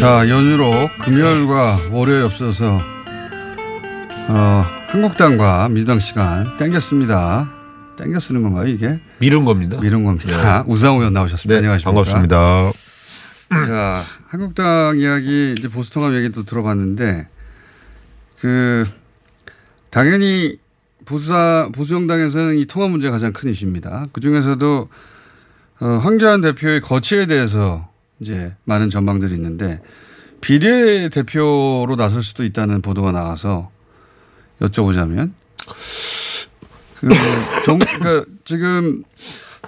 자 연휴로 금요일과 월요일 없어서 어, 한국당과 민주당 시간 땡겼습니다. 땡겨 쓰는 건가요 이게? 미룬 겁니다. 미룬 겁니다. 우상호 의원 나오셨습니다. 네, 안녕하십니까? 반갑습니다. 자 한국당 이야기 이제 보수통합 얘기도 들어봤는데 그 당연히 보수사 보수 정당에서는 이 통합 문제가 가장 큰 이슈입니다. 그 중에서도 어, 황교안 대표의 거취에 대해서 이제 많은 전망들이 있는데 비례 대표로 나설 수도 있다는 보도가 나와서 여쭤보자면 그 종, 그러니까 지금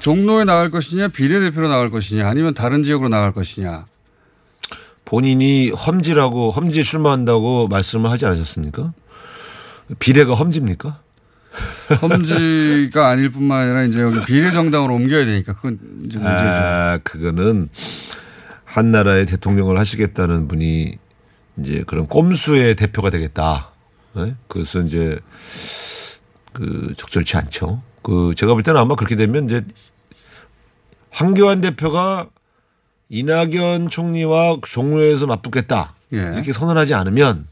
종로에 나갈 것이냐 비례 대표로 나갈 것이냐 아니면 다른 지역으로 나갈 것이냐 본인이 험지라고 험지에 출마한다고 말씀을 하지 않으셨습니까? 비례가 험지입니까? 험지가 아닐 뿐만 아니라 이제 여기 비례 정당으로 옮겨야 되니까 그건 이제 문제죠. 아, 그거는 한 나라의 대통령을 하시겠다는 분이 이제 그런 꼼수의 대표가 되겠다. 네? 그것은 이제 그 적절치 않죠. 그 제가 볼 때는 아마 그렇게 되면 이제 황교안 대표가 이낙연 총리와 종로에서 맞붙겠다 예. 이렇게 선언하지 않으면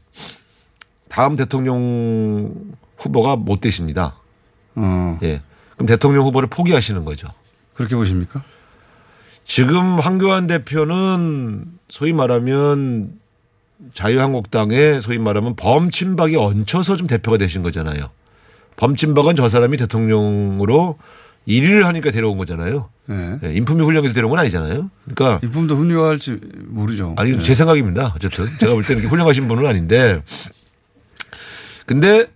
다음 대통령 후보가 못 되십니다. 어, 예. 그럼 대통령 후보를 포기하시는 거죠. 그렇게 보십니까? 지금 황교안 대표는 소위 말하면 자유한국당의 소위 말하면 범친박에 얹혀서 좀 대표가 되신 거잖아요. 범친박은 저 사람이 대통령으로 1위를 하니까 데려온 거잖아요. 네. 예, 인품이 훌륭해서 데려온 건 아니잖아요. 그러니까 이품도 훌륭할지 모르죠. 아니 네. 제 생각입니다. 어쨌든 제가 볼 때는 훌륭하신 분은 아닌데 근데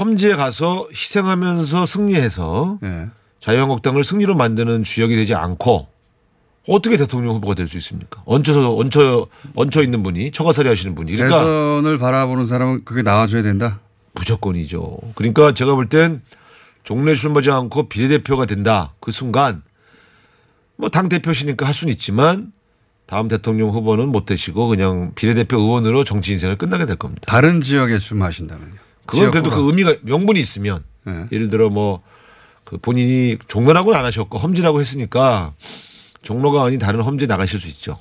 험지에 가서 희생하면서 승리해서 네. 자유한국당을 승리로 만드는 주역이 되지 않고 어떻게 대통령 후보가 될 수 있습니까? 얹혀서 얹혀 얹혀 있는 분이 처가살이 하시는 분이 그러니까 대선을 바라보는 사람은 그게 나와줘야 된다. 무조건이죠. 그러니까 제가 볼 땐 종래 출마지 않고 비례대표가 된다. 그 순간 뭐 당 대표시니까 할 수는 있지만 다음 대통령 후보는 못 되시고 그냥 비례대표 의원으로 정치 인생을 끝나게 될 겁니다. 다른 지역에 출마하신다면요. 그건 그래도 지역구가. 그 의미가 명분이 있으면 네. 예를 들어 뭐 그 본인이 종로라고는 안 하셨고 험지라고 했으니까 종로가 아닌 다른 험지에 나가실 수 있죠.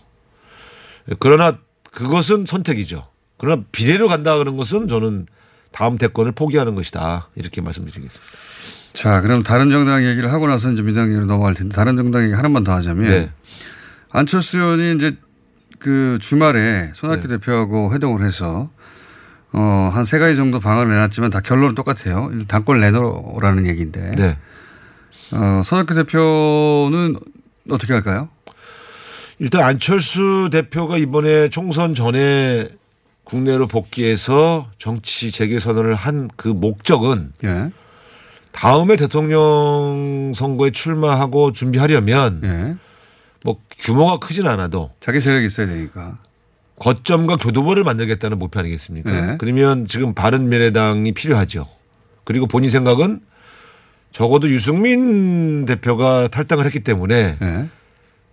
그러나 그것은 선택이죠. 그러나 비례로 간다 그런 것은 저는 다음 대권을 포기하는 것이다 이렇게 말씀드리겠습니다. 자, 그럼 다른 정당 얘기를 하고 나서 이제 민당 얘기로 넘어갈 텐데 다른 정당 얘기 하나만 더 하자면 네. 안철수 의원이 이제 그 주말에 손학규 네. 대표하고 회동을 해서 어, 한 세 가지 정도 방안을 내놨지만 다 결론은 똑같아요. 당권을 내놓으라는 얘기인데. 네. 어, 손학규 대표는 어떻게 할까요? 일단 안철수 대표가 이번에 총선 전에 국내로 복귀해서 정치 재개 선언을 한 그 목적은 예. 다음에 대통령 선거에 출마하고 준비하려면 예. 뭐 규모가 크진 않아도 자기 세력이 있어야 되니까. 거점과 교두보를 만들겠다는 목표 아니겠습니까? 네. 그러면 지금 바른 미래당이 필요하죠. 그리고 본인 생각은 적어도 유승민 대표가 탈당을 했기 때문에 예.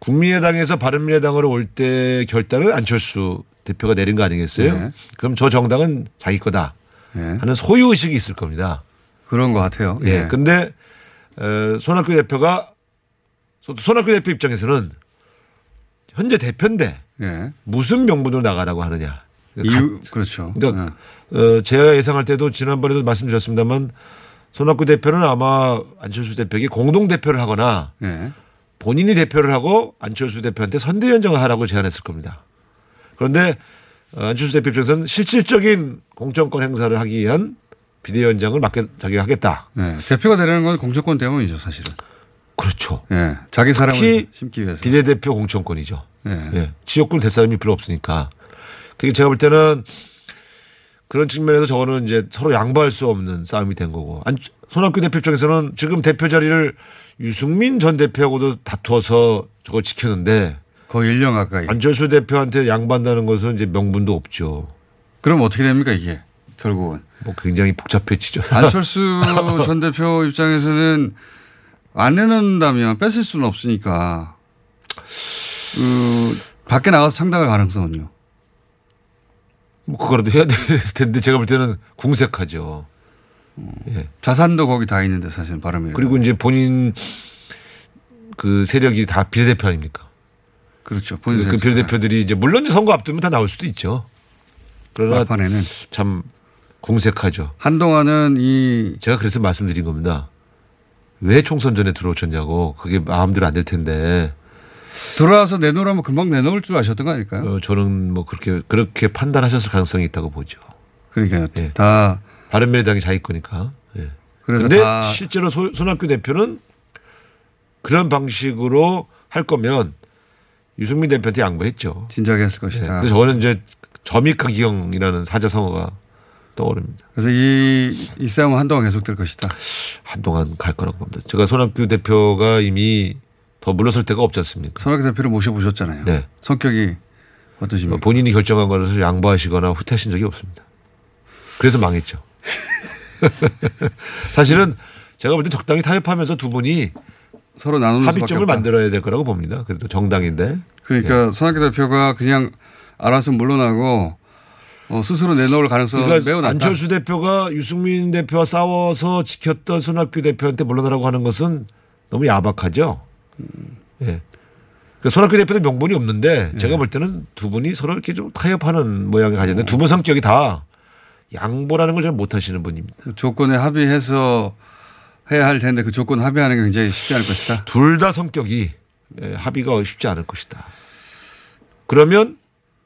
국민의당에서 바른미래당으로 올 때 결단을 안철수 대표가 내린 거 아니겠어요? 네. 그럼 저 정당은 자기 거다 예. 하는 소유 의식이 있을 겁니다. 그런 것 같아요. 예. 예. 근데 어, 손학규 대표가 손학규 대표 입장에서는 현재 대표인데 예. 무슨 명분으로 나가라고 하느냐. 이유 그렇죠. 그러니까 어, 제가 예상할 때도 지난번에도 말씀드렸습니다만 손학규 대표는 아마 안철수 대표에게 공동 대표를 하거나 예. 예. 본인이 대표를 하고 안철수 대표한테 선대위원장을 하라고 제안했을 겁니다. 그런데 어, 안철수 대표 입장에서는 실질적인 공천권 행사를 하기 위한 비대위원장을 맡게 자기가 하겠다. 예. 대표가 되려는 건 공천권 때문이죠, 사실은. 그렇죠. 예. 자기 사람을 심기 위해서. 비례대표 공천권이죠. 예. 예. 지역구를 될 사람이 별로 없으니까. 그게 제가 볼 때는 그런 측면에서 저거는 이제 서로 양보할 수 없는 싸움이 된 거고. 안, 손학규 대표 입장에서는 지금 대표 자리를 유승민 전 대표하고도 다투어서 저걸 지켰는데 거의 1년 가까이. 안철수 대표한테 양보한다는 것은 이제 명분도 없죠. 그럼 어떻게 됩니까, 이게? 결국은. 뭐 굉장히 복잡해지죠. 안철수 전 대표 입장에서는 안 내놓는다면 뺏을 수는 없으니까 그 밖에 나가서 창당할 가능성은요. 뭐 그거라도 해야 될 텐데 제가 볼 때는 궁색하죠. 예. 자산도 거기 다 있는데 사실 바람이 그리고 이제 본인 그 세력이 다 비례대표 아닙니까? 그렇죠. 그, 본인 그 비례대표들이 이제 물론 이제 선거 앞두면 다 나올 수도 있죠. 그러나 막판에는 참 궁색하죠. 한동안은 이 제가 그래서 말씀드린 겁니다. 왜 총선 전에 들어오셨냐고 그게 마음대로 안 될 텐데 들어와서 내놓으라면 금방 내놓을 줄 아셨던 거 아닐까요? 어, 저는 뭐 그렇게 그렇게 판단하셨을 가능성이 있다고 보죠. 그러니까요. 예. 다 바른미래당이 자기 거니까. 예. 다 실제로 소, 손학규 대표는 그런 방식으로 할 거면 유승민 대표한테 양보했죠. 진작에 했을 네. 것이다. 근데 저거는 이제 점입가기형이라는 사자성어가 떠오릅니다. 그래서 이, 이 싸움은 한동안 계속될 것이다. 한동안 갈 거라고 봅니다. 제가 손학규 대표가 이미 더 물러설 데가 없지 않습니까? 손학규 대표를 모셔보셨잖아요. 네. 성격이 어떠십니까? 본인이 결정한 것을 양보하시거나 후퇴하신 적이 없습니다. 그래서 망했죠. 사실은 제가 볼 때 적당히 타협하면서 두 분이 서로 나누는 합의점을. 만들어야 될 거라고 봅니다. 그래도 정당인데. 그러니까 손학규 대표가 그냥 알아서 물러나고 어, 스스로 내놓을 가능성은 그러니까 매우 낮다. 안철수 대표가 유승민 대표와 싸워서 지켰던 손학규 대표한테 물러나라고 하는 것은 너무 야박하죠. 예. 그 손학규 대표도 명분이 없는데 예. 제가 볼 때는 두 분이 서로 이렇게 좀 타협하는 모양을 가졌는데 두 분 성격이 다 양보라는 걸 잘 못하시는 분입니다. 그 조건에 합의해서 해야 할 텐데 그 조건 합의하는 게 굉장히 쉽지 않을 것이다. 둘 다 성격이 예, 합의가 쉽지 않을 것이다. 그러면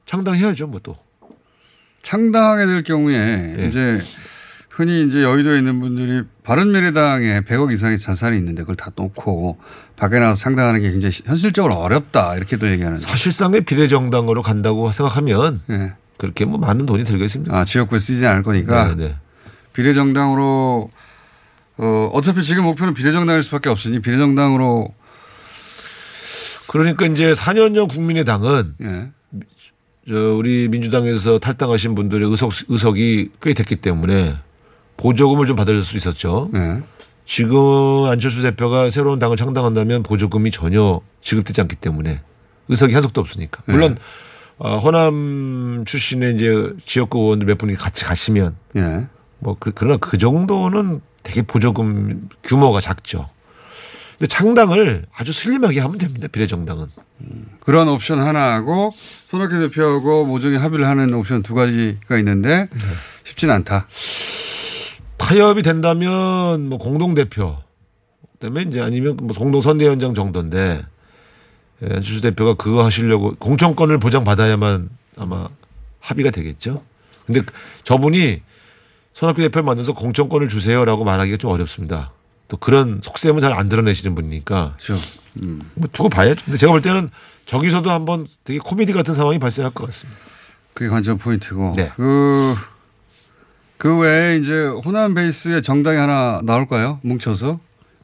창당해야죠, 뭐 또. 창당하게 될 경우에 예. 이제 흔히 이제 여의도에 있는 분들이 바른미래당에 100억 이상의 자산이 있는데 그걸 다 놓고 밖에 나가서 창당하는 게 굉장히 현실적으로 어렵다 이렇게들 얘기하는. 사실상의 비례정당으로 간다고 생각하면 예. 그렇게 뭐 많은 돈이 들겠습니까? 아 지역구에 쓰지 않을 거니까 네, 네. 비례정당으로 어 어차피 지금 목표는 비례정당일 수밖에 없으니 비례정당으로 그러니까 이제 4년 전 국민의당은 예. 저 우리 민주당에서 탈당하신 분들의 의석, 의석이 꽤 됐기 때문에 보조금을 좀 받을 수 있었죠. 예. 지금 안철수 대표가 새로운 당을 창당한다면 보조금이 전혀 지급되지 않기 때문에 의석이 한 석도 없으니까. 물론 어, 호남 출신의 이제 지역구 의원들 몇 분이 같이 가시면 예. 뭐 그, 그러나 그 정도는 되게 보조금 규모가 작죠. 근데 창당을 아주 슬림하게 하면 됩니다. 비례정당은. 그런 옵션 하나하고 손학규 대표하고 모종이 합의를 하는 옵션 두 가지가 있는데 네. 쉽지는 않다. 타협이 된다면 뭐 공동 대표 그다음에 이제 아니면 뭐 공동 선대위원장 정도인데 예, 안철수 대표가 그거 하시려고 공천권을 보장받아야만 아마 합의가 되겠죠. 근데 그- 저분이 손학규 대표를 만나서 공천권을 주세요라고 말하기가 좀 어렵습니다. 또 그런 속셈은 잘 안 드러내시는 분이니까 그렇죠. 뭐 두고 봐야죠. 근데 제가 볼 때는 저기서도 한번 되게 코미디 같은 상황이 발생할 것 같습니다. 그게 관전 포인트고 네. 그, 그 외에 이제 호남 베이스의 정당이 하나 나올까요? 뭉쳐서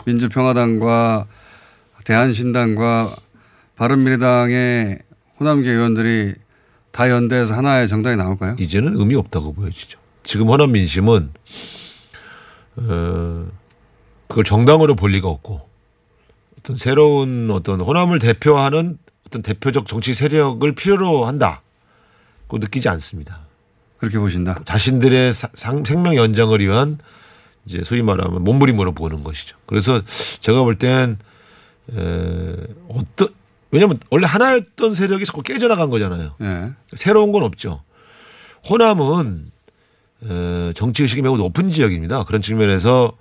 민주평화당과 대한신당과 바른미래당의 호남계 의원들이 다 연대해서 하나의 정당이 나올까요? 이제는 의미 없다고 보여지죠. 지금 호남 민심은 어 그걸 정당으로 볼 리가 없고 어떤 새로운 어떤 호남을 대표하는 어떤 대표적 정치 세력을 필요로 한다 고 느끼지 않습니다. 그렇게 보신다. 자신들의 사- 상- 생명 연장을 위한 이제 소위 말하면 몸부림으로 보는 것이죠. 그래서 제가 볼땐 에, 어떤 왜냐하면 원래 하나였던 세력이 자꾸 깨져나간 거잖아요. 예. 새로운 건 없죠. 호남은 어, 정치 의식이 매우 높은 지역입니다. 그런 측면에서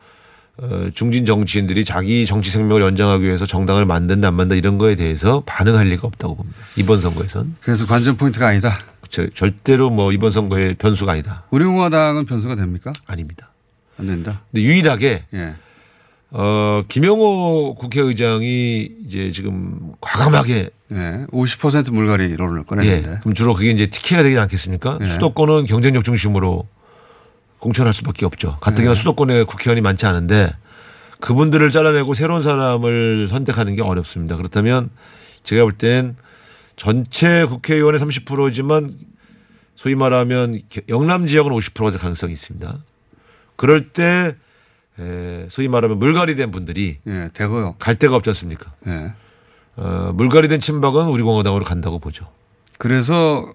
어, 중진 정치인들이 자기 정치 생명을 연장하기 위해서 정당을 만든다 안 만든다 이런 거에 대해서 반응할 리가 없다고 봅니다. 이번 선거에선 그래서 관전 포인트가 아니다. 저- 절대로 뭐 이번 선거의 변수가 아니다. 우리공화당은 변수가 됩니까? 아닙니다. 안 된다. 근데 유일하게 예. 어 김영호 국회의장이 이제 지금 과감하게 예. 50% 물갈이론을 예. 꺼냈는데. 그럼 주로 그게 이제 티켓가 되지 않겠습니까? 예. 수도권은 경쟁력 중심으로 공천할 수밖에 없죠. 가뜩이나 예. 수도권에 국회의원이 많지 않은데 그분들을 잘라내고 새로운 사람을 선택하는 게 어렵습니다. 그렇다면 제가 볼 땐 전체 국회의원의 30%지만 소위 말하면 영남 지역은 50%가 될 가능성이 있습니다. 그럴 때 에, 소위 말하면 물갈이 된 분들이 예. 대거요. 갈 데가 없지 않습니까? 예. 어, 물갈이 된 친박은 우리 공화당으로 간다고 보죠. 그래서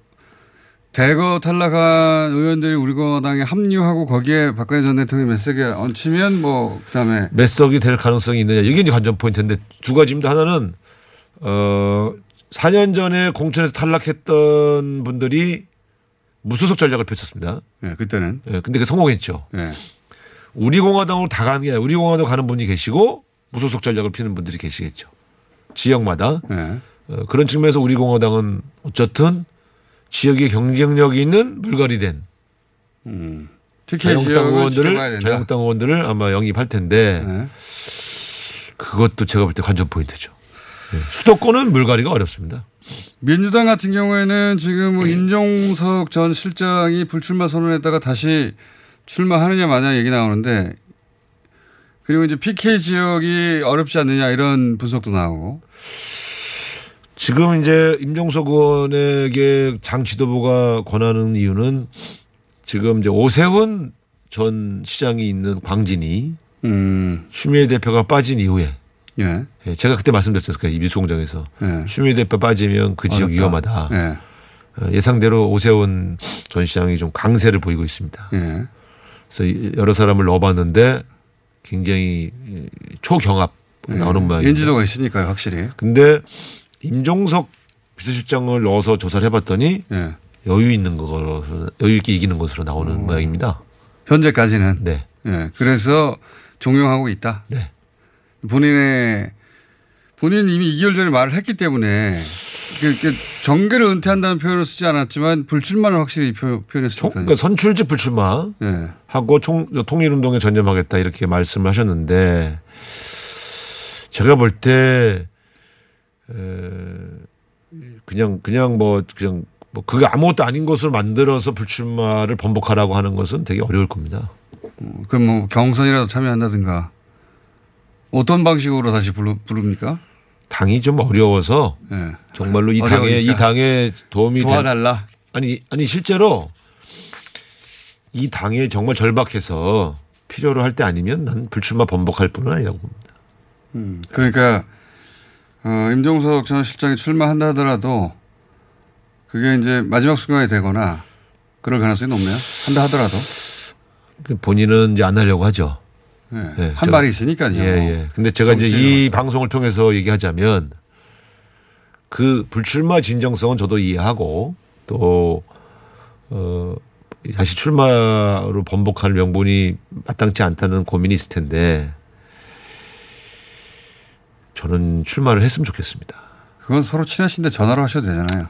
대거 탈락한 의원들이 우리 공화당에 합류하고 거기에 박근혜 전몇 세게 얹히면 뭐 그다음에 몇 석이 될 가능성이 있느냐 이게 이제 관전 포인트인데 두 가지입니다. 하나는 어 4년 전에 공천에서 탈락했던 분들이 무소속 전략을 펼쳤습니다. 예, 그때는 예, 근데 그 성공했죠. 예. 우리 공화당으로 다 가는 게 아니라 우리 공화당 가는 분이 계시고 무소속 전략을 피는 분들이 계시겠죠. 지역마다 예. 어, 그런 측면에서 우리 공화당은 어쨌든 지역에 경쟁력이 있는 물갈이 된 음. 특히 자유한국당 의원들을. 자유한국당 의원들을 아마 영입할 텐데 예. 그것도 제가 볼 때 관전 포인트죠. 예. 수도권은 물갈이가 어렵습니다. 민주당 같은 경우에는 지금 뭐 임종석 전 실장이 불출마 선언했다가 다시 출마하느냐 마냐 얘기 나오는데 그리고 이제 PK 지역이 어렵지 않느냐 이런 분석도 나오고 지금 이제 임종석 의원에게 장 지도부가 권하는 이유는 지금 이제 오세훈 전 시장이 있는 광진이 음, 추미애 대표가 빠진 이후에 예, 예, 제가 그때 말씀드렸잖아요. 이 미수공장에서 예. 추미애 대표 빠지면 그 지역 어렵다. 위험하다. 예, 어, 예상대로 오세훈 전 시장이 좀 강세를 보이고 있습니다. 예. 그래서 여러 사람을 넣어봤는데 굉장히 초경합 나오는 모양입니다. 예. 인지도가 있으니까요, 확실히. 근데 임종석 비서실장을 넣어서 조사를 해봤더니 예. 여유 있는 것으로 여유 있게 이기는 것으로 나오는 모양입니다. 현재까지는. 네, 예. 그래서 종용하고 있다. 네. 본인의 본인은 이미 2개월 전에 말을 했기 때문에 정계를 은퇴한다는 표현을 쓰지 않았지만 불출마를 확실히 표, 총, 표현했으니까. 그러니까 선출직 불출마 예. 하고 총, 통일운동에 전념하겠다 이렇게 말씀을 하셨는데 제가 볼 때 그냥 그냥 뭐 그냥 뭐 그게 아무것도 아닌 것을 만들어서 불출마를 번복하라고 하는 것은 되게 어려울 겁니다. 그럼 뭐 경선이라도 참여한다든가 어떤 방식으로 다시 부르, 부릅니까? 당이 좀 어려워서 예. 정말로 이 당에 어려우니까. 이 당에 도움이 될 도와달라. 아니 아니 실제로 이 당에 정말 절박해서 필요로 할 때 아니면 난 불출마 번복할 뿐은 아니라고 봅니다. 그러니까 어, 임종석 전 실장이 출마한다 하더라도 그게 이제 마지막 순간이 되거나 그럴 가능성이 높네요. 한다 하더라도. 그 본인은 이제 안 하려고 하죠. 예. 예, 한 말이 있으니까요. 예, 예. 근데 제가 이제 이. 방송을 통해서 얘기하자면 그 불출마 진정성은 저도 이해하고 또, 어, 다시 출마로 번복할 명분이 마땅치 않다는 고민이 있을 텐데 저는 출마를 했으면 좋겠습니다. 그건 서로 친하신데 전화로 하셔도 되잖아요.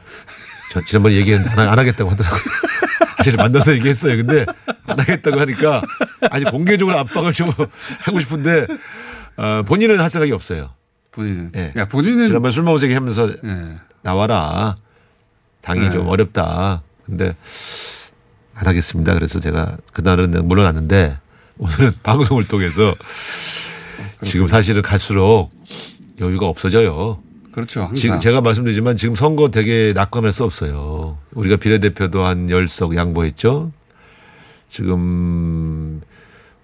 저 지난번에 얘기했는데 안, 안 하겠다고 하더라고요. 사실 만나서 얘기했어요. 근데 안 하겠다고 하니까 아직 공개적으로 압박을 좀 하고 싶은데 어, 본인은 할 생각이 없어요. 본인은. 예. 야, 본인은. 지난번에 술 먹은 얘기 하면서 예. 나와라. 당이 네. 좀 어렵다. 근데 안 하겠습니다. 그래서 제가 그날은 물러났는데 오늘은 방송을 통해서 지금 사실은 갈수록 여유가 없어져요. 그렇죠. 항상. 지금 제가 말씀드리지만 지금 선거 되게 낙관할 수 없어요. 우리가 비례대표도 한 10석 양보했죠. 지금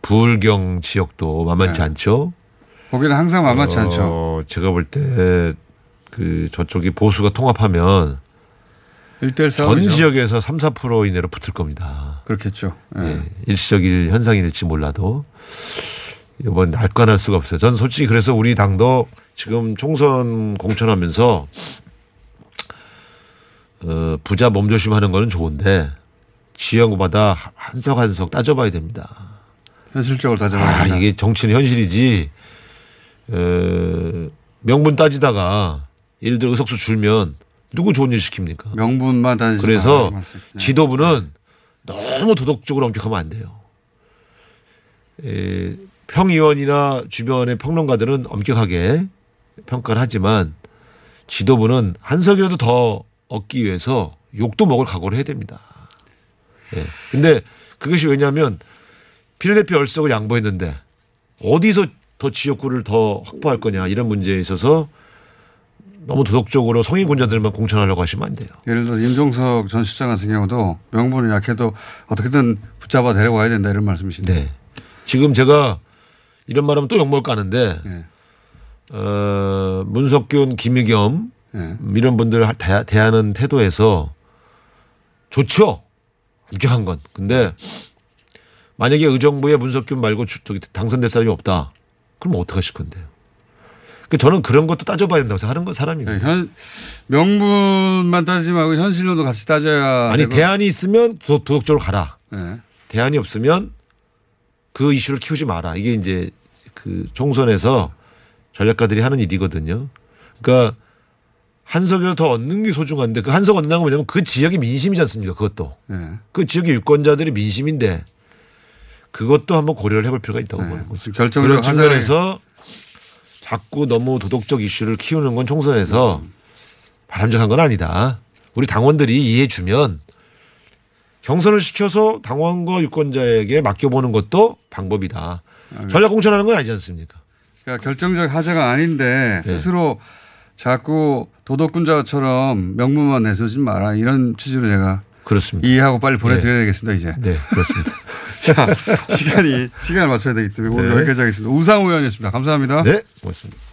부울경 지역도 만만치 네. 않죠. 거기는 항상 만만치 않죠. 어, 제가 볼 때 그 저쪽이 보수가 통합하면 1대1 전. 지역에서 3, 4% 이내로 붙을 겁니다. 그렇겠죠. 예. 예, 일시적인 현상일지 몰라도 이번 날관할 수가 없어요. 전 솔직히 그래서 우리 당도 지금 총선 공천하면서 어, 부자 몸조심하는 거는 좋은데 지역마다 한석 한석 따져봐야 됩니다. 현실적으로 따져봐야 아 된다. 이게 정치는 현실이지. 어, 명분 따지다가 예를 들어 의석수 줄면 누구 좋은 일 시킵니까? 명분만 따지지 그래서. 네. 지도부는 너무 도덕적으로 엄격하면 안 돼요. 에, 평의원이나 주변의 평론가들은 엄격하게 평가를 하지만 지도부는 한석이라도 더 얻기 위해서 욕도 먹을 각오를 해야 됩니다. 예. 근데 그것이 왜냐하면 비례대표 열석을 양보했는데 어디서 더 지역구를 더 확보할 거냐 이런 문제에 있어서 너무 도덕적으로 성인군자들만 공천하려고 하시면 안 돼요. 예를 들어서 임종석 전 시장 같은 경우도 명분이 약해도 어떻게든 붙잡아 데려와야 된다 이런 말씀이신데. 네. 지금 제가 이런 말하면 또 욕먹을 까는데 예. 어, 문석균, 김의겸 예. 이런 분들 대- 대하는 태도에서 좋죠. 엄격한 건. 근데 만약에 의정부에 문석균 말고 주- 저기 당선될 사람이 없다. 그럼 어떡하실 건데요? 그 저는 그런 것도 따져봐야 된다고 생각하는 건 사람이고. 예, 현 명분만 따지지 말고 현실로도 같이 따져야 아니 되고. 대안이 있으면 도, 도덕적으로 가라. 예. 대안이 없으면 그 이슈를 키우지 마라. 이게 이제 그 총선에서 전략가들이 하는 일이거든요. 그러니까 한석이라도 더 얻는 게 소중한데 그 한석 얻는다는 건 뭐냐면 그 지역의 민심이지 않습니까? 그것도. 예. 그 지역의 유권자들의 민심인데 그것도 한번 고려를 해볼 필요가 있다고 네. 보는 거죠. 결정적 측면에서 자꾸 너무 도덕적 이슈를 키우는 건 총선에서 바람직한 건 아니다. 우리 당원들이 이해해 주면 경선을 시켜서 당원과 유권자에게 맡겨보는 것도 방법이다. 전략 공천하는 건 아니지 않습니까? 그러니까 결정적 하자가 아닌데 네. 스스로 자꾸 도덕군자처럼 명분만 내세우지 마라 이런 취지로 제가 그렇습니다. 이해하고 빨리 보내드려야 되겠습니다 이제. 네, 그렇습니다. 자 시간이 시간을 맞춰야 되기 때문에 오늘 네. 여기까지 하겠습니다. 우상우 의원이었습니다. 감사합니다. 네, 고맙습니다.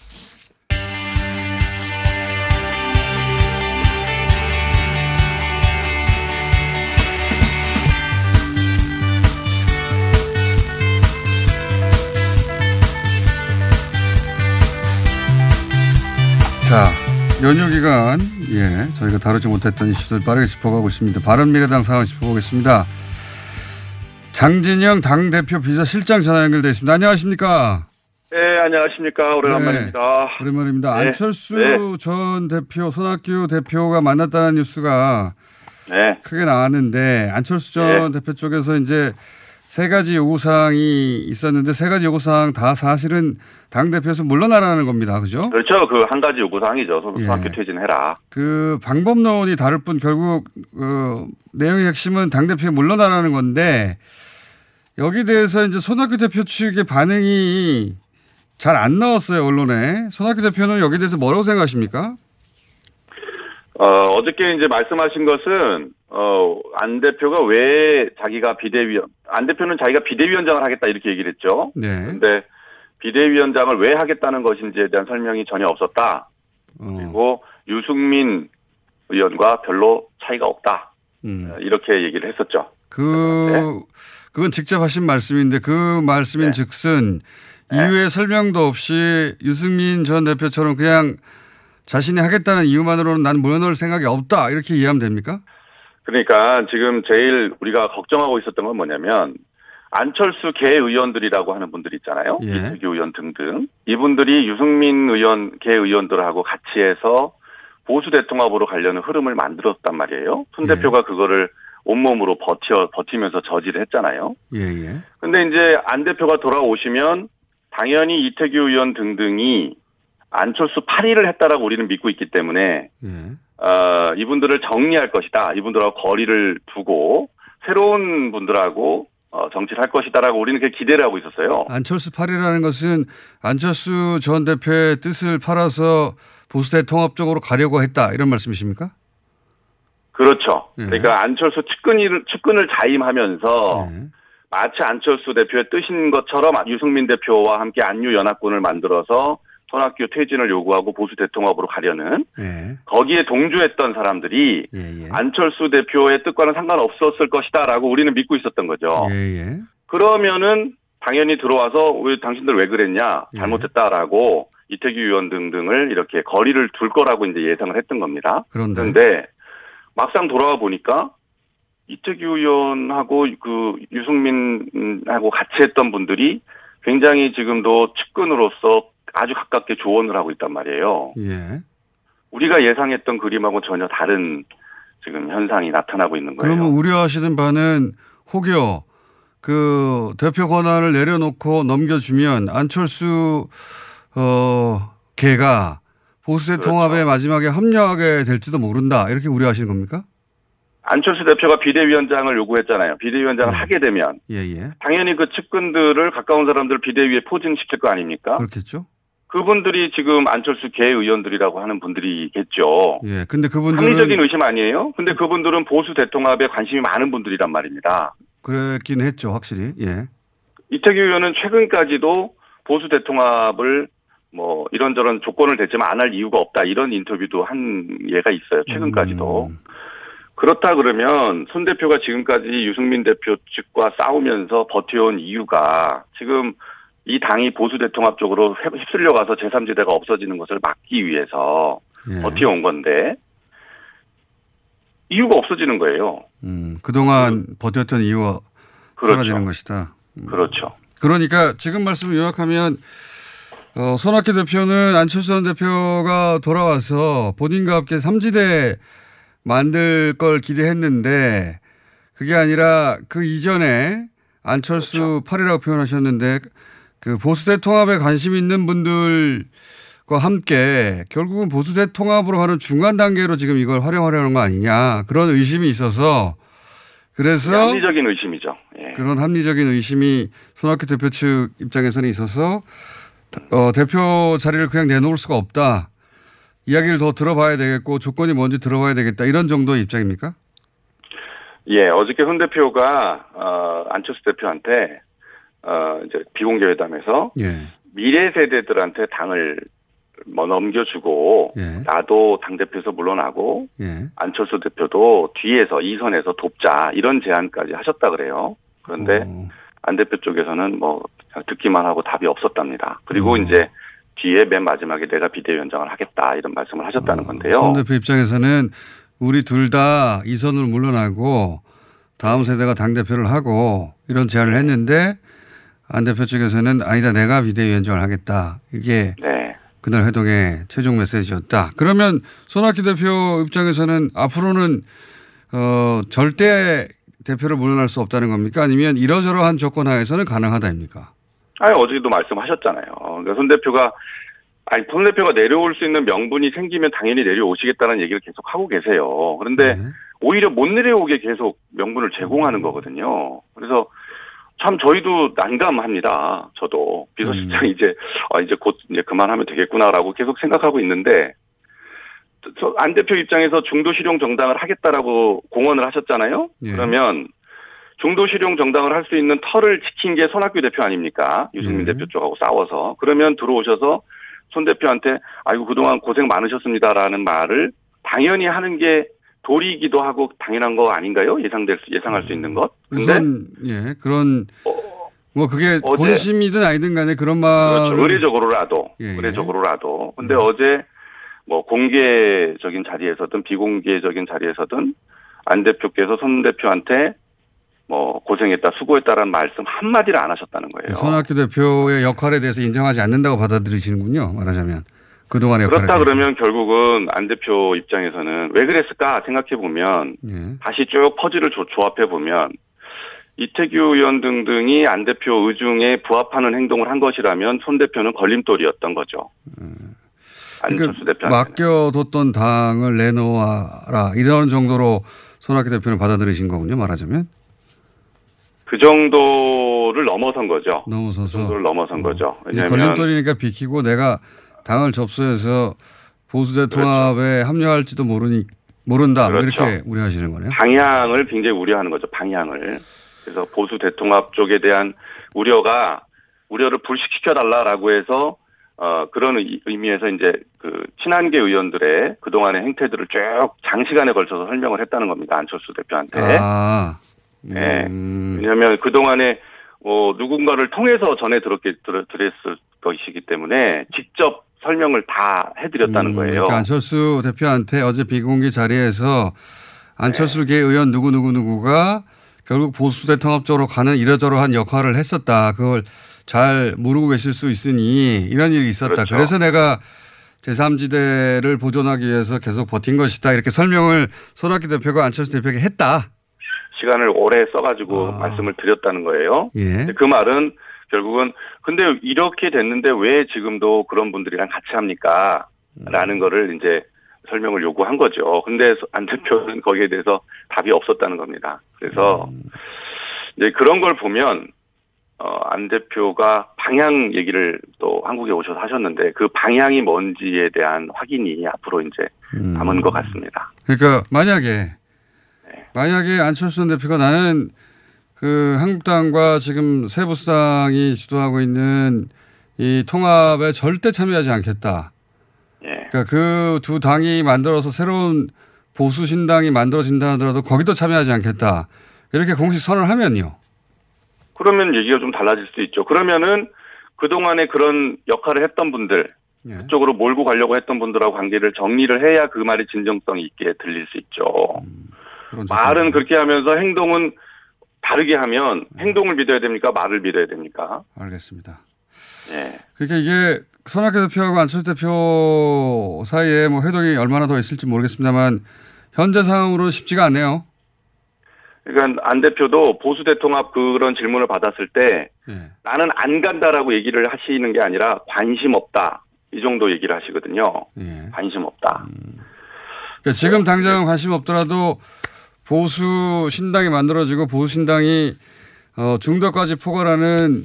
자, 연휴 기간, 예, 저희가 다루지 못했던 이슈들 빠르게 짚어가고 있습니다. 바른미래당 상황 짚어보겠습니다. 장진영 당대표 비서실장 전화 연결돼 있습니다. 안녕하십니까? 네, 안녕하십니까. 오래간만입니다. 오랜만입니다. 네, 안철수 네. 전 대표, 손학규 대표가 만났다는 뉴스가 네, 크게 나왔는데 안철수 전 대표 쪽에서 이제 세 가지 요구사항이 있었는데 세 가지 요구사항 다 사실은 당대표에서 물러나라는 겁니다. 그죠? 그렇죠. 그 한 가지 요구사항이죠. 소- 예. 퇴진해라. 그 방법론이 다를 뿐 결국 그 내용의 핵심은 당대표에 물러나라는 건데 여기 대해서 이제 손학규 대표 측의 반응이 잘 안 나왔어요 언론에 손학규 대표는 여기 대해서 뭐라고 생각하십니까? 어, 어저께 이제 말씀하신 것은, 어, 안 대표가 왜 자기가 비대위원, 안 대표는 자기가 비대위원장을 하겠다 이렇게 얘기를 했죠. 네. 근데 비대위원장을 왜 하겠다는 것인지에 대한 설명이 전혀 없었다. 어, 그리고 유승민 의원과 별로 차이가 없다. 음. 어, 이렇게 얘기를 했었죠. 그 그건 직접 하신 말씀인데 그 말씀인 네. 즉슨 이유의 설명도 없이 유승민 전 대표처럼 그냥 자신이 하겠다는 이유만으로는 난 물러날 생각이 없다 이렇게 이해하면 됩니까? 그러니까 지금 제일 우리가 걱정하고 있었던 건 뭐냐면 안철수 개 의원들이라고 하는 분들 있잖아요. 예. 이태규 의원 등등. 이분들이 유승민 의원 개 의원들하고 같이 해서 보수 대통합으로 가려는 흐름을 만들었단 말이에요. 손 예. 대표가 그거를 온몸으로 버텨 버티면서 저지를 했잖아요. 예, 예. 근데 이제 안 대표가 돌아오시면 당연히 이태규 의원 등등이 안철수 8위를 했다라고 우리는 믿고 있기 때문에 예. 어, 이분들을 정리할 것이다. 이분들하고 거리를 두고 새로운 분들하고 어, 정치를 할 것이다라고 우리는 그렇게 기대를 하고 있었어요. 안철수 팔이라는 것은 안철수 전 대표의 뜻을 팔아서 보수대 통합적으로 가려고 했다 이런 말씀이십니까? 그렇죠. 예. 그러니까 안철수 측근을 측근을 자임하면서 예. 마치 안철수 대표의 뜻인 것처럼 유승민 대표와 함께 안유 연합군을 만들어서 손학규 퇴진을 요구하고 보수 대통합으로 가려는 예. 거기에 동조했던 사람들이 예, 예. 안철수 대표의 뜻과는 상관없었을 것이다라고 우리는 믿고 있었던 거죠. 예, 예. 그러면은 당연히 들어와서 왜 당신들 왜 그랬냐 예. 잘못했다라고 이태규 의원 등등을 이렇게 거리를 둘 거라고 이제 예상을 했던 겁니다. 그런데 그런데 막상 돌아와 보니까 이태규 의원하고 그 유승민하고 같이 했던 분들이 굉장히 지금도 측근으로서 아주 가깝게 조언을 하고 있단 말이에요. 예. 우리가 예상했던 그림하고 전혀 다른 지금 현상이 나타나고 있는 거예요. 그러면 우려하시는 바는 혹여 그 대표 권한을 내려놓고 넘겨주면 안철수 어 개가 보수의 그렇죠. 통합에 마지막에 합류하게 될지도 모른다 이렇게 우려하시는 겁니까? 안철수 대표가 비대위원장을 요구했잖아요. 비대위원장을 네. 하게 되면 예 예 당연히 그 측근들을 가까운 사람들 비대위에 포진시킬 거 아닙니까? 그렇겠죠. 그분들이 지금 안철수 개 의원들이라고 하는 분들이겠죠. 예 근데 그분들은 합리적인 의심 아니에요? 근데 그분들은 보수 대통합에 관심이 많은 분들이란 말입니다. 그랬긴 했죠 확실히 예 이태규 의원은 최근까지도 보수 대통합을 뭐 이런저런 조건을 대지만 안 할 이유가 없다 이런 인터뷰도 한 예가 있어요. 최근까지도. 음, 그렇다 그러면 손 대표가 지금까지 유승민 대표 측과 싸우면서 버텨온 이유가 지금 이 당이 보수 대통합 쪽으로 휩- 휩쓸려 가서 제3지대가 없어지는 것을 막기 위해서 예. 버텨온 건데 이유가 없어지는 거예요. 음, 그동안 버텼던 이유가 사라지는 그렇죠. 것이다. 그렇죠. 그러니까 지금 말씀을 요약하면 어, 손학규 대표는 안철수 전 대표가 돌아와서 본인과 함께 삼지대 만들 걸 기대했는데 그게 아니라 그 이전에 안철수 그렇죠. 팔이라고 표현하셨는데 그 보수대 통합에 관심 있는 분들과 함께 결국은 보수대 통합으로 가는 중간 단계로 지금 이걸 활용하려는 거 아니냐 그런 의심이 있어서 그래서 합리적인 의심이죠. 예. 그런 합리적인 의심이 손학규 대표 측 입장에서는 있어서 어, 대표 자리를 그냥 내놓을 수가 없다. 이야기를 더 들어봐야 되겠고 조건이 뭔지 들어봐야 되겠다. 이런 정도의 입장입니까? 예, 어저께 손 대표가 어, 안철수 대표한테 어, 이제 비공개 회담에서 예. 미래 세대들한테 당을 뭐 넘겨주고 예. 나도 당 대표에서 물러나고 예. 안철수 대표도 뒤에서 이선에서 돕자 이런 제안까지 하셨다 그래요. 그런데 어, 안 대표 쪽에서는 뭐 듣기만 하고 답이 없었답니다. 그리고 음. 이제 뒤에 맨 마지막에 내가 비대위원장을 하겠다 이런 말씀을 하셨다는 건데요. 손 대표 입장에서는 우리 둘 다 이선으로 물러나고 다음 세대가 당 대표를 하고 이런 제안을 했는데 안 대표 측에서는 아니다 내가 비대위원장을 하겠다. 이게 네. 그날 회동의 최종 메시지였다. 그러면 손학규 대표 입장에서는 앞으로는 어 절대 대표를 물러날 수 없다는 겁니까? 아니면 이러저러한 조건 하에서는 가능하다입니까? 아니 어제도 말씀하셨잖아요. 그러니까 손 대표가 아니 손 대표가 내려올 수 있는 명분이 생기면 당연히 내려오시겠다는 얘기를 계속 하고 계세요. 그런데 네. 오히려 못 내려오게 계속 명분을 제공하는 거거든요. 그래서 참 저희도 난감합니다. 저도 비서실장 음. 이제 아 이제 곧 이제 그만하면 되겠구나라고 계속 생각하고 있는데 저안 대표 입장에서 중도 실용 정당을 하겠다라고 공언을 하셨잖아요. 예. 그러면 중도 실용 정당을 할 수 있는 털을 지킨 게 손학규 대표 아닙니까? 유승민 예. 대표 쪽하고 싸워서 그러면 들어오셔서 손 대표한테 아이고 그동안 고생 많으셨습니다라는 말을 당연히 하는 게 도리이기도 하고 당연한 거 아닌가요? 예상될 수 예상할 수 있는 것. 우선 예 그런 어, 뭐 그게 어제- 본심이든 아니든 간에 그런 그렇죠. 말을 의례적으로라도 예, 예. 의례적으로라도. 근데 음. 어제 뭐 공개적인 자리에서든 비공개적인 자리에서든 안 대표께서 손 대표한테 뭐 고생했다 수고했다라는 말씀 한 마디를 안 하셨다는 거예요. 손학규 대표의 역할에 대해서 인정하지 않는다고 받아들이시는군요. 말하자면 그동안의 그렇다. 그러면 결국은 안 대표 입장에서는 왜 그랬을까 생각해 보면 예. 다시 쭉 퍼즐을 조, 조합해 보면 이태규 의원 등등이 안 대표 의중에 부합하는 행동을 한 것이라면 손 대표는 걸림돌이었던 거죠. 안철수 그러니까 대표 맡겨뒀던 당을 내놓아라 이런 정도로 손학규 대표는 받아들이신 거군요. 말하자면 그 정도를 넘어선 거죠. 그 넘어서서 정도를 넘어선 거죠. 이제 왜냐하면 걸림돌이니까 비키고 내가 당을 접수해서 보수대 통합에 합류할지도 모르니 모른다 뭐 그렇죠. 이렇게 우려하시는 거네요. 방향을 굉장히 우려하는 거죠. 방향을. 그래서 보수 대통합 쪽에 대한 우려가 우려를 불식시켜 달라라고 해서 어 그런 의- 의미에서 이제 그 친한계 의원들의 그동안의 행태들을 쭉 장시간에 걸쳐서 설명을 했다는 겁니다. 안철수 대표한테. 아. 네. 음. 왜냐하면 그동안에 어, 누군가를 통해서 전해 들었게 들, 드렸을 것이기 때문에 직접 설명을 다 해드렸다는 음, 거예요. 그러니까 안철수 대표한테 어제 비공개 자리에서 안철수 네. 계 의원 누구 누구 누구가 결국 보수 대 통합 쪽으로 가는 이러저러한 역할을 했었다. 그걸 잘 모르고 계실 수 있으니 이런 일이 있었다. 그렇죠. 그래서 내가 제3지대를 보존하기 위해서 계속 버틴 것이다. 이렇게 설명을 손학규 대표가 안철수 대표에게 했다. 시간을 오래 써가지고 아. 말씀을 드렸다는 거예요. 예. 그 말은 결국은 근데 이렇게 됐는데 왜 지금도 그런 분들이랑 같이 합니까? 라는 거를 이제 설명을 요구한 거죠. 근데 안 대표는 거기에 대해서 답이 없었다는 겁니다. 그래서 이제 그런 걸 보면 어, 안 대표가 방향 얘기를 또 한국에 오셔서 하셨는데 그 방향이 뭔지에 대한 확인이 앞으로 이제 음. 남은 것 같습니다. 그러니까 만약에 네. 만약에 안철수 전 대표가 나는 그 한국당과 지금 세부상이 주도하고 있는 이 통합에 절대 참여하지 않겠다. 예. 그러니까 그 두 당이 만들어서 새로운 보수 신당이 만들어진다 하더라도 거기도 참여하지 않겠다. 이렇게 공식 선언을 하면요. 그러면 얘기가 좀 달라질 수 있죠. 그러면은 그동안에 그런 역할을 했던 분들, 예. 그쪽으로 몰고 가려고 했던 분들하고 관계를 정리를 해야 그 말이 진정성이 있게 들릴 수 있죠. 그런 말은. 그렇게 하면서 행동은 다르게 하면 행동을 믿어야 됩니까? 말을 믿어야 됩니까? 알겠습니다. 예. 그러니까 이게 손학규 대표하고 안철수 대표 사이에 뭐 회동이 얼마나 더 있을지 모르겠습니다만 현재 상황으로는 쉽지가 않네요. 그러니까 안 대표도 보수 대통합 그런 질문을 받았을 때 예. 나는 안 간다라고 얘기를 하시는 게 아니라 관심 없다. 이 정도 얘기를 하시거든요. 예. 관심 없다. 그러니까 지금 당장은 관심 없더라도 보수 신당이 만들어지고 보수 신당이 어, 중도까지 포괄하는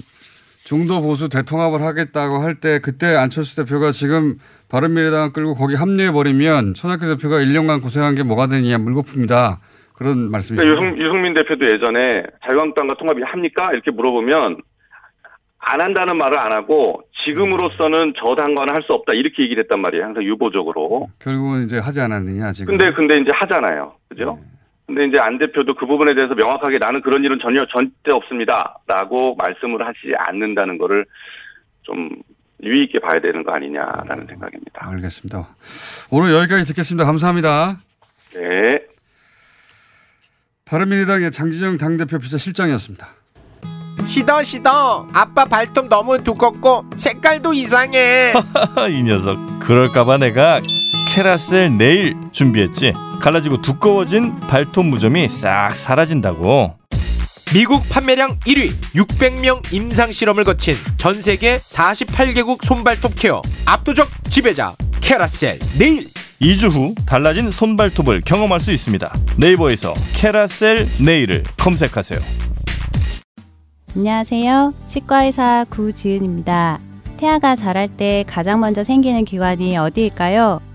중도 보수 대통합을 하겠다고 할 때 그때 안철수 대표가 지금 바른미래당 끌고 거기 합류해 버리면 손학규 대표가 1년간 고생한 게 뭐가 되느냐 물거품이다 그런 말씀이시죠. 그러니까 유승, 유승 민 대표도 예전에 자유한국당과 통합이 합니까? 이렇게 물어보면 안 한다는 말을 안 하고 지금으로서는 저 당과는 할 수 없다 이렇게 얘기를 했단 말이에요. 항상 유보적으로. 결국은 이제 하지 않았느냐 지금. 근데 근데 이제 하잖아요. 그죠? 근데 이제 안 대표도 그 부분에 대해서 명확하게 나는 그런 일은 전혀 절대 없습니다라고 말씀을 하지 않는다는 거를 좀 유의 있게 봐야 되는 거 아니냐라는 생각입니다. 알겠습니다. 오늘 여기까지 듣겠습니다. 감사합니다. 네. 바른미래당의 장진영 당대표 비서실장이었습니다. 시더 시더 아빠 발톱 너무 두껍고 색깔도 이상해 이 녀석 그럴까봐 내가 캐라셀 네일 준비했지 갈라지고 두꺼워진 발톱 무좀이 싹 사라진다고 미국 판매량 1위 600명 임상 실험을 거친 전 세계 48개국 손발톱 케어 압도적 지배자 캐라셀 네일 2주 후 달라진 손발톱을 경험할 수 있습니다 네이버에서 캐라셀 네일을 검색하세요 안녕하세요. 치과의사 구지은입니다. 태아가 자랄 때 가장 먼저 생기는 기관이 어디일까요?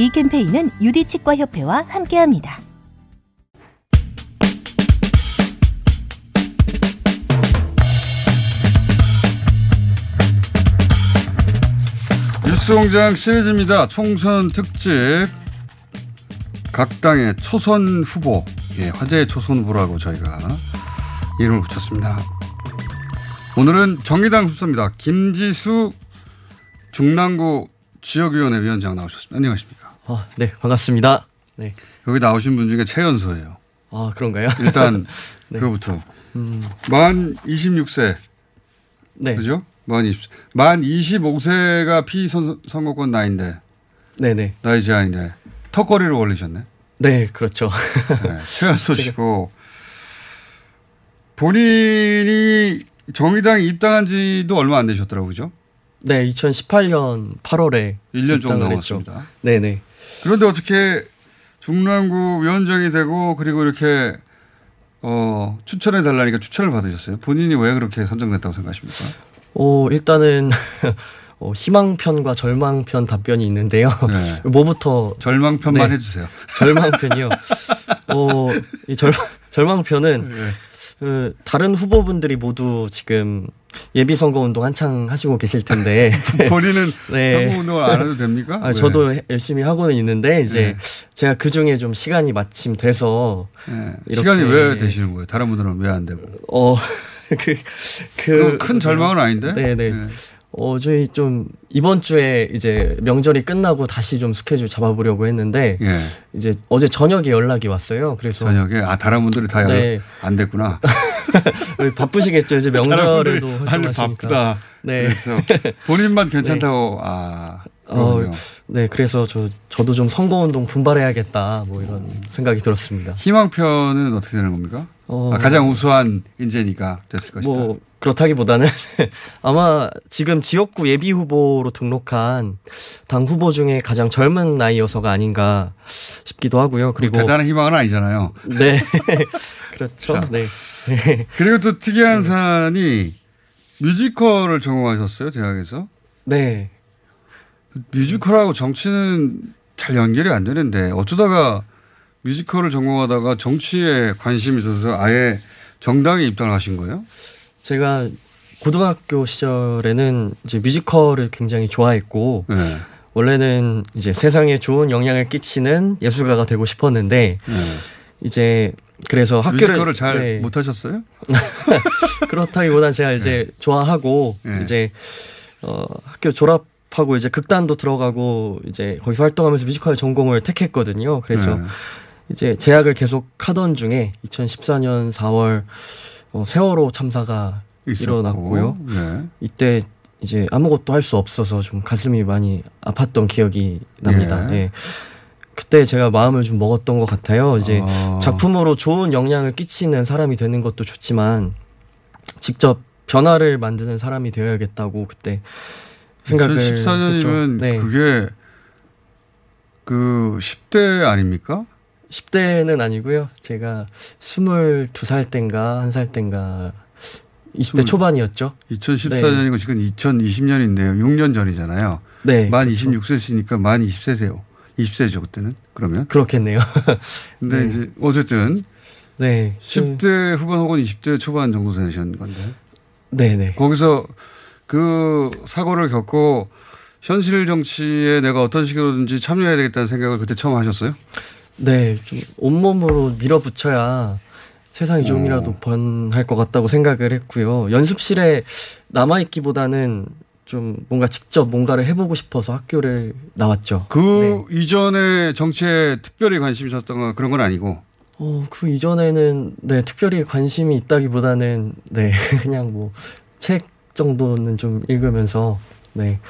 이 캠페인은 유디치과협회와 함께합니다. 뉴스공장 시리즈입니다. 총선 특집 각 당의 초선 후보, 예, 화제의 초선 후보라고 저희가 이름을 붙였습니다. 오늘은 정의당 순서입니다. 김지수 중랑구 지역위원회 위원장 나오셨습니다. 안녕하십니까? 아, 네, 반갑습니다. 네. 여기 나오신 분 중에 최연소예요. 아, 그런가요? 일단 네. 그거부터 음, 만 26세. 네. 그죠? 만 20, 만 25세가 피선거권 나이인데. 네 네. 나이 제한인데. 턱걸이를 올리셨네. 네, 그렇죠. 네, 최연소 씨고 본인이 정의당에 입당한 지도 얼마 안 되셨더라고요. 그죠? 네, 2018년 8월에 1년 조금 입당을 했죠. 넘었습니다. 네 네. 그런데 어떻게 중랑구 위원장이 되고 그리고 이렇게 어, 추천해 달라니까 추천을 받으셨어요. 본인이 왜 그렇게 선정됐다고 생각하십니까? 어, 일단은 어, 희망편과 절망편 답변이 있는데요. 네. 뭐부터 절망편만 네. 해주세요. 절망편이요. 어, 이 절망 절망편은 네. 그 다른 후보분들이 모두 지금 예비 선거 운동 한창 하시고 계실 텐데 본인은 네. 선거 운동을 안 해도 됩니까? 아, 왜? 저도 열심히 하고는 있는데 이제 네. 제가 그 중에 좀 시간이 마침 돼서 네. 시간이 왜 되시는 거예요? 다른 분들은 왜 안 되고? 어, 그, 그건 큰 절망은 아닌데? 네네. 네. 어, 저희 좀 이번 주에 이제 명절이 끝나고 다시 좀 스케줄 잡아보려고 했는데 예. 이제 어제 저녁에 연락이 왔어요. 그래서 저녁에 아 다른 분들이 다 네. 안 됐구나. 바쁘시겠죠. 이제 명절에도 활동하시니까. 네. 그래서 본인만 괜찮다고 아 어, 그렇군요. 네, 그래서 저 저도 좀 선거 운동 분발해야겠다 뭐 이런 생각이 들었습니다. 희망편은 어떻게 되는 겁니까? 어, 아, 가장 우수한 인재니까 됐을 것이다. 뭐 그렇다기보다는 아마 지금 지역구 예비 후보로 등록한 당 후보 중에 가장 젊은 나이여서가 아닌가 싶기도 하고요. 그리고 대단한 희망은 아니잖아요. 네, 그렇죠. 자. 네. 그리고 또 특이한 사안이 뮤지컬을 전공하셨어요 대학에서. 네. 뮤지컬하고 정치는 잘 연결이 안 되는데 어쩌다가 뮤지컬을 전공하다가 정치에 관심이 있어서 아예 정당에 입당을 하신 거예요? 제가 고등학교 시절에는 이제 뮤지컬을 굉장히 좋아했고 네. 원래는 이제 세상에 좋은 영향을 끼치는 예술가가 되고 싶었는데 네. 이제 그래서 학교를 뮤지컬을 잘 네. 못하셨어요? 그렇다기보단 제가 이제 좋아하고 네. 이제 어 학교 졸업 하고 이제 극단도 들어가고 이제 거기서 활동하면서 뮤지컬 전공을 택했거든요. 그래서 네. 이제 재학을 계속 하던 중에 2014년 4월 어, 세월호 참사가 있었고. 일어났고요. 네. 이때 이제 아무것도 할 수 없어서 좀 가슴이 많이 아팠던 기억이 납니다. 예. 네. 그때 제가 마음을 좀 먹었던 것 같아요. 이제 아. 작품으로 좋은 영향을 끼치는 사람이 되는 것도 좋지만 직접 변화를 만드는 사람이 되어야겠다고 그때 생각을 2014년이면 했죠. 네. 그게 그 10대 아닙니까? 10대는 아니고요. 제가 22살 땐가 한살 땐가 20대 초반이었죠. 2014년이고 지금 2020년인데요. 6년 전이잖아요. 네. 만 26세시니까 만 20세세요. 20세죠 그때는 그러면. 그렇겠네요. 근데 네. 이제 어쨌든 네. 10대 후반 혹은 20대 초반 정도 되신 건데. 네 네. 거기서 그 사고를 겪고 현실 정치에 내가 어떤 식으로든지 참여해야 되겠다는 생각을 그때 처음 하셨어요? 네, 좀 온몸으로 밀어붙여야 세상이 좀이라도 번할 것 같다고 생각을 했고요. 연습실에 남아 있기보다는 좀 뭔가 직접 뭔가를 해보고 싶어서 학교를 나왔죠. 그 이전에 정치에 특별히 관심이 있었던 그런 건 아니고. 어, 그 이전에는 네, 특별히 관심이 있다기보다는 네, 그냥 뭐 책 정도는 좀 읽으면서 네.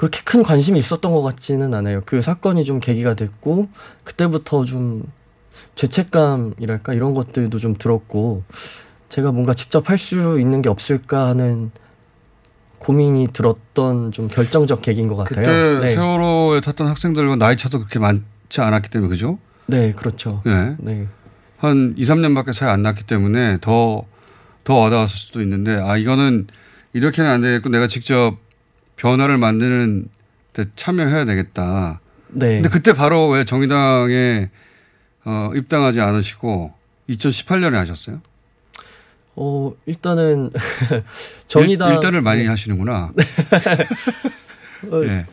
그렇게 큰 관심이 있었던 것 같지는 않아요. 그 사건이 좀 계기가 됐고 그때부터 좀 죄책감이랄까 이런 것들도 좀 들었고 제가 뭔가 직접 할 수 있는 게 없을까 하는 고민이 들었던 좀 결정적 계기인 것 같아요. 그때 네. 세월호에 탔던 학생들과 나이 차도 그렇게 많지 않았기 때문에 그죠? 네, 그렇죠. 네. 네. 한 2, 3년밖에 차이 안 났기 때문에 더, 더 와닿았을 수도 있는데, 아, 이거는 이렇게는 안 되겠고 내가 직접 변화를 만드는 데 참여해야 되겠다. 네. 근데 그때 바로 왜 정의당에 어, 입당하지 않으시고 2018년에 하셨어요? 어, 일단은 정의당 일, 단을 많이 네. 하시는구나. 어, 네.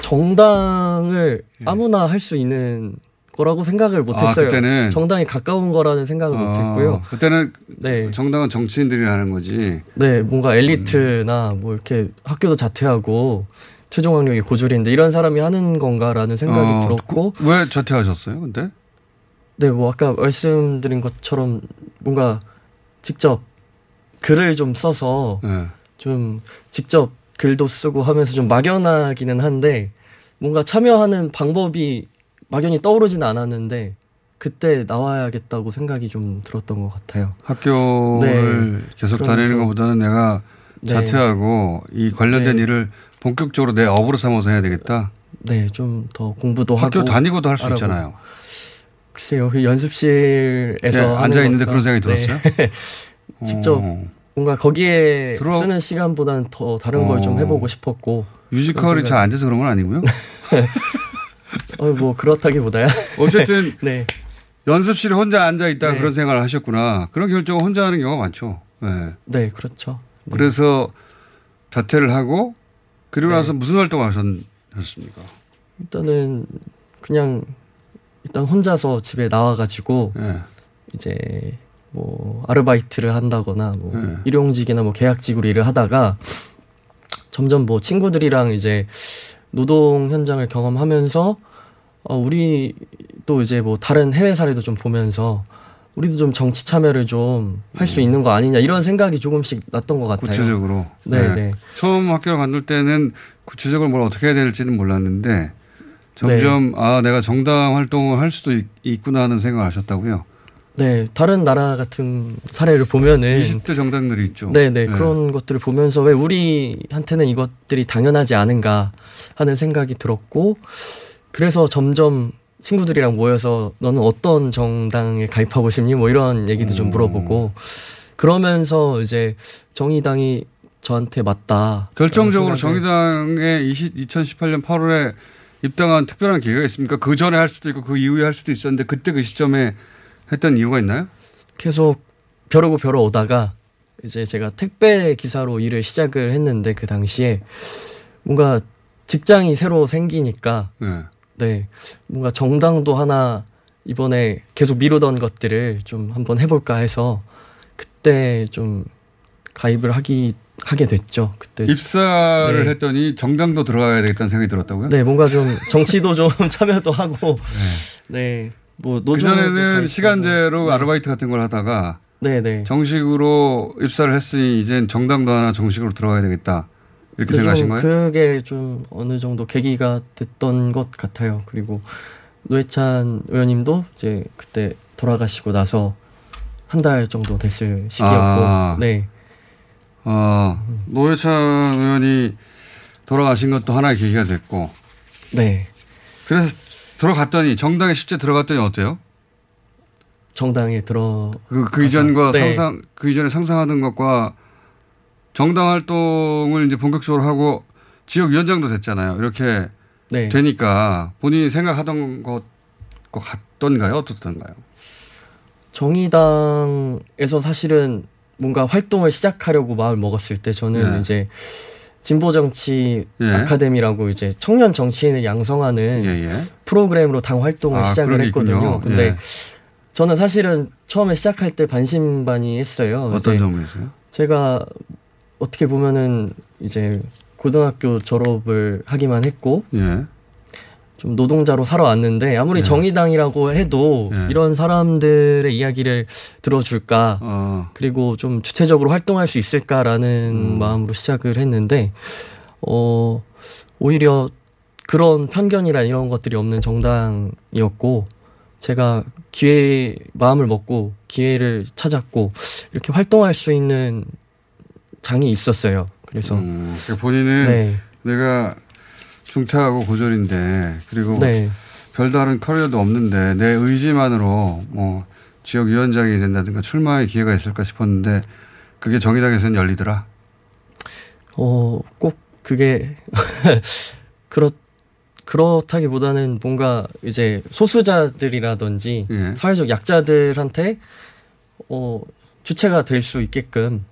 정당을 아무나 할 수 있는 거라고 생각을 못했어요. 아, 그때는? 정당이 가까운 거라는 생각을 어, 못했고요. 그때는 네. 정당은 정치인들이 하는 거지. 네, 뭔가 엘리트나 뭐 이렇게 학교도 자퇴하고 최종 학력이 고졸인데 이런 사람이 하는 건가라는 생각이 어, 들었고 그- 왜 자퇴하셨어요? 근데 네, 뭐 아까 말씀드린 것처럼 뭔가 직접 글을 좀 써서 네. 좀 직접 글도 쓰고 하면서 좀 막연하기는 한데 뭔가 참여하는 방법이 막연히 떠오르지는 않았는데 그때 나와야겠다고 생각이 좀 들었던 것 같아요. 학교를 네. 계속 그러면서- 다니는 것보다는 내가 네. 자퇴하고 이 관련된 네. 일을 본격적으로 내 업으로 삼아서 해야 되겠다. 네, 좀 더 공부도 학교 하고 다니고도 할 수. 있잖아요. 글쎄요, 그 연습실에서 네, 앉아 있는데 그런 생각이 들었어요? 네. 직접 어. 뭔가 거기에 들어- 쓰는 시간보다는 더 다른 걸좀 어. 해보고 싶었고 뮤지컬이 잘 안 돼서 그런 건 아니고요. 어, 뭐 그렇다기보다야. 어쨌든 네. 연습실에 혼자 앉아 있다 가 네. 그런 생각을 하셨구나. 그런 결정을 혼자 하는 경우가 많죠. 네. 네, 그렇죠. 그래서 자퇴를 하고 그리고 네. 나서 무슨 활동을 하셨- 하셨습니까? 일단은 그냥 일단 혼자서 집에 나와가지고 네. 이제 뭐 아르바이트를 한다거나 뭐 네. 일용직이나 뭐 계약직으로 일을 하다가 점점 뭐 친구들이랑 이제 노동 현장을 경험하면서 어 우리 또 이제 뭐 다른 해외 사례도 좀 보면서 우리도 좀 정치 참여를 좀 할수 있는 거 아니냐 이런 생각이 조금씩 났던 것 같아요. 음. 구체적으로. 네, 네. 처음 학교를 갔을 때는 구체적으로 뭘 어떻게 해야 될지는 몰랐는데 점점 네. 아 내가 정당 활동을 할 수도 있, 있구나 하는 생각을 하셨다고요. 네, 다른 나라 같은 사례를 보면은 20대 정당들이 있죠. 네, 네, 그런 것들을 보면서 왜 우리한테는 이것들이 당연하지 않은가 하는 생각이 들었고 그래서 점점 친구들이랑 모여서 너는 어떤 정당에 가입하고 싶니? 뭐 이런 얘기도 좀 물어보고 그러면서 이제 정의당이 저한테 맞다. 결정적으로 정의당에 20, 2018년 8월에 입당한 특별한 계기가 있습니까? 그 전에 할 수도 있고 그 이후에 할 수도 있었는데 그때 그 시점에 했던 이유가 있나요? 계속 벼르고 벼러 오다가 이제 제가 택배 기사로 일을 시작을 했는데 그 당시에 뭔가 직장이 새로 생기니까 네. 네 뭔가 정당도 하나 이번에 계속 미루던 것들을 좀 한번 해볼까 해서 그때 좀 가입을 하기 하게 됐죠. 그때 입사를 네. 했더니 정당도 들어가야 되겠다는 생각이 들었다고요? 네 뭔가 좀 정치도 좀 참여도 하고 네. 뭐그 노조도 전에는 가입하고. 시간제로 아르바이트 같은 걸 하다가 네네. 정식으로 입사를 했으니 이젠 정당도 하나 정식으로 들어가야 되겠다 이렇게 네, 생각하신 좀 거예요? 그게 좀 어느 정도 계기가 됐던 것 같아요. 그리고 노회찬 의원님도 이제 그때 돌아가시고 나서 한 달 정도 됐을 시기였고, 아. 네, 어, 노회찬 의원이 돌아가신 것도 하나의 계기가 됐고 네. 그래서 들어갔더니 정당에 실제 들어갔더니 어때요? 정당에 들어 그, 그 이전과 네. 상상 그 이전에 상상하던 것과 정당 활동을 이제 본격적으로 하고 지역 위원장도 됐잖아요. 이렇게 네. 되니까 본인이 생각하던 것과 같던가요? 어떻던가요? 정의당에서 사실은 뭔가 활동을 시작하려고 마음을 먹었을 때 저는 네. 이제 진보 정치 예. 아카데미라고 이제 청년 정치인을 양성하는 예, 예. 프로그램으로 당 활동을 아, 시작을 했거든요. 근데 예. 저는 사실은 처음에 시작할 때 반신반의했어요. 어떤 점에서요? 제가 어떻게 보면은 이제 고등학교 졸업을 하기만 했고 예. 좀 노동자로 살아왔는데 아무리 네. 정의당이라고 해도 네. 이런 사람들의 이야기를 들어줄까 어. 그리고 좀 주체적으로 활동할 수 있을까라는 음. 마음으로 시작을 했는데 어 오히려 그런 편견이나 이런 것들이 없는 정당이었고 제가 기회 마음을 먹고 기회를 찾았고 이렇게 활동할 수 있는 장이 있었어요. 그래서 음, 그러니까 본인은 네. 내가 중퇴하고 고졸인데 그리고 네. 별다른 커리어도 없는데 내 의지만으로 뭐 지역 위원장이 된다든가 출마의 기회가 있을까 싶었는데 그게 정의당에서는 열리더라. 어, 꼭 그게 그렇 그렇다기보다는 뭔가 이제 소수자들이라든지 예. 사회적 약자들한테 어 주체가 될 수 있게끔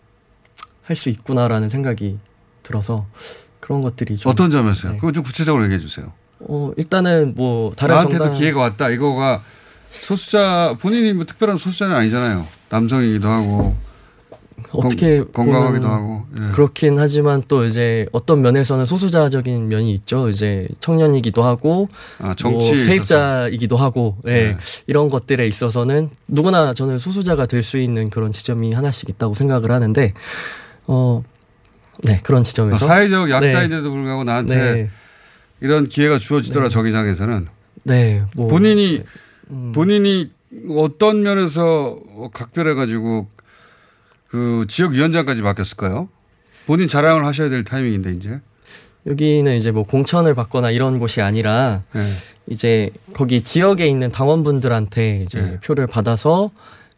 할 수 있구나라는 생각이 들어서 그런 것들이 좀 어떤 점에서요? 네. 그거 좀 구체적으로 얘기해 주세요. 어 일단은 뭐 다른 나한테도 정당 기회가 왔다. 이거가 소수자 본인이 뭐 특별한 소수자는 아니잖아요. 남성이기도 하고 어떻게 건, 건강하기도 보면 하고. 예. 그렇긴 하지만 또 이제 어떤 면에서는 소수자적인 면이 있죠. 이제 청년이기도 하고 아, 뭐 세입자이기도 하고 예. 네. 이런 것들에 있어서는 누구나 저는 소수자가 될 수 있는 그런 지점이 하나씩 있다고 생각을 하는데 어 네, 그런 지점에서 사회적 네. 약자인데도 불구하고 나한테 네. 이런 기회가 주어지더라 정의당에서는 네, 뭐 본인이 음. 본인이 어떤 면에서 각별해 가지고 그 지역위원장까지 맡겼을까요? 본인 자랑을 하셔야 될 타이밍인데 이제. 여기는 이제 뭐 공천을 받거나 이런 곳이 아니라 네. 이제 거기 지역에 있는 당원분들한테 이제 네. 표를 받아서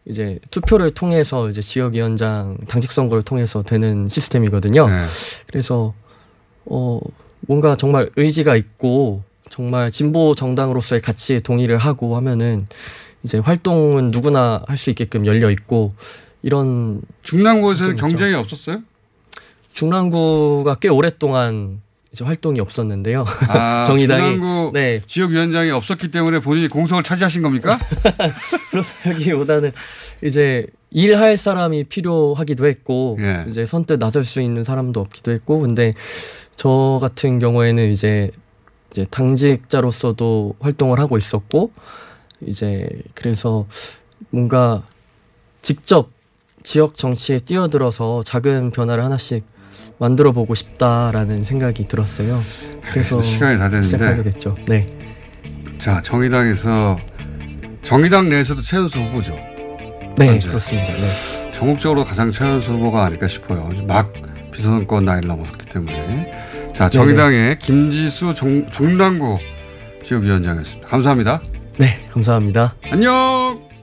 이제 투표를 통해서 이제 지역위원장 당직 선거를 통해서 되는 시스템이거든요. 네. 그래서 어 뭔가 정말 의지가 있고 정말 진보 정당으로서의 가치에 동의를 하고 하면은 이제 활동은 누구나 할 수 있게끔 열려 있고 이런 중랑구에서는 장점이 있죠. 경쟁이 없었어요? 중랑구가 꽤 오랫동안 이제 활동이 없었는데요. 아, 정의당이 네 지역위원장이 없었기 때문에 본인이 공석을 차지하신 겁니까? 그러기보다는 이제 일할 사람이 필요하기도 했고 예. 이제 선뜻 나설 수 있는 사람도 없기도 했고 근데 저 같은 경우에는 이제 이제 당직자로서도 활동을 하고 있었고 이제 그래서 뭔가 직접 지역 정치에 뛰어들어서 작은 변화를 하나씩 만들어 보고 싶다라는 생각이 들었어요. 그래서 시간이 다 됐는데. 시작하게 됐죠. 네. 자 정의당에서 정의당 내에서도 최연소 후보죠. 네, 현재. 그렇습니다. 네. 전국적으로 가장 최연소 후보가 아닐까 싶어요. 막 비선권 나이를 넘었기 때문에. 자 정의당의 김지수 정- 중랑구 지역위원장이었습니다. 감사합니다. 네, 감사합니다. 안녕.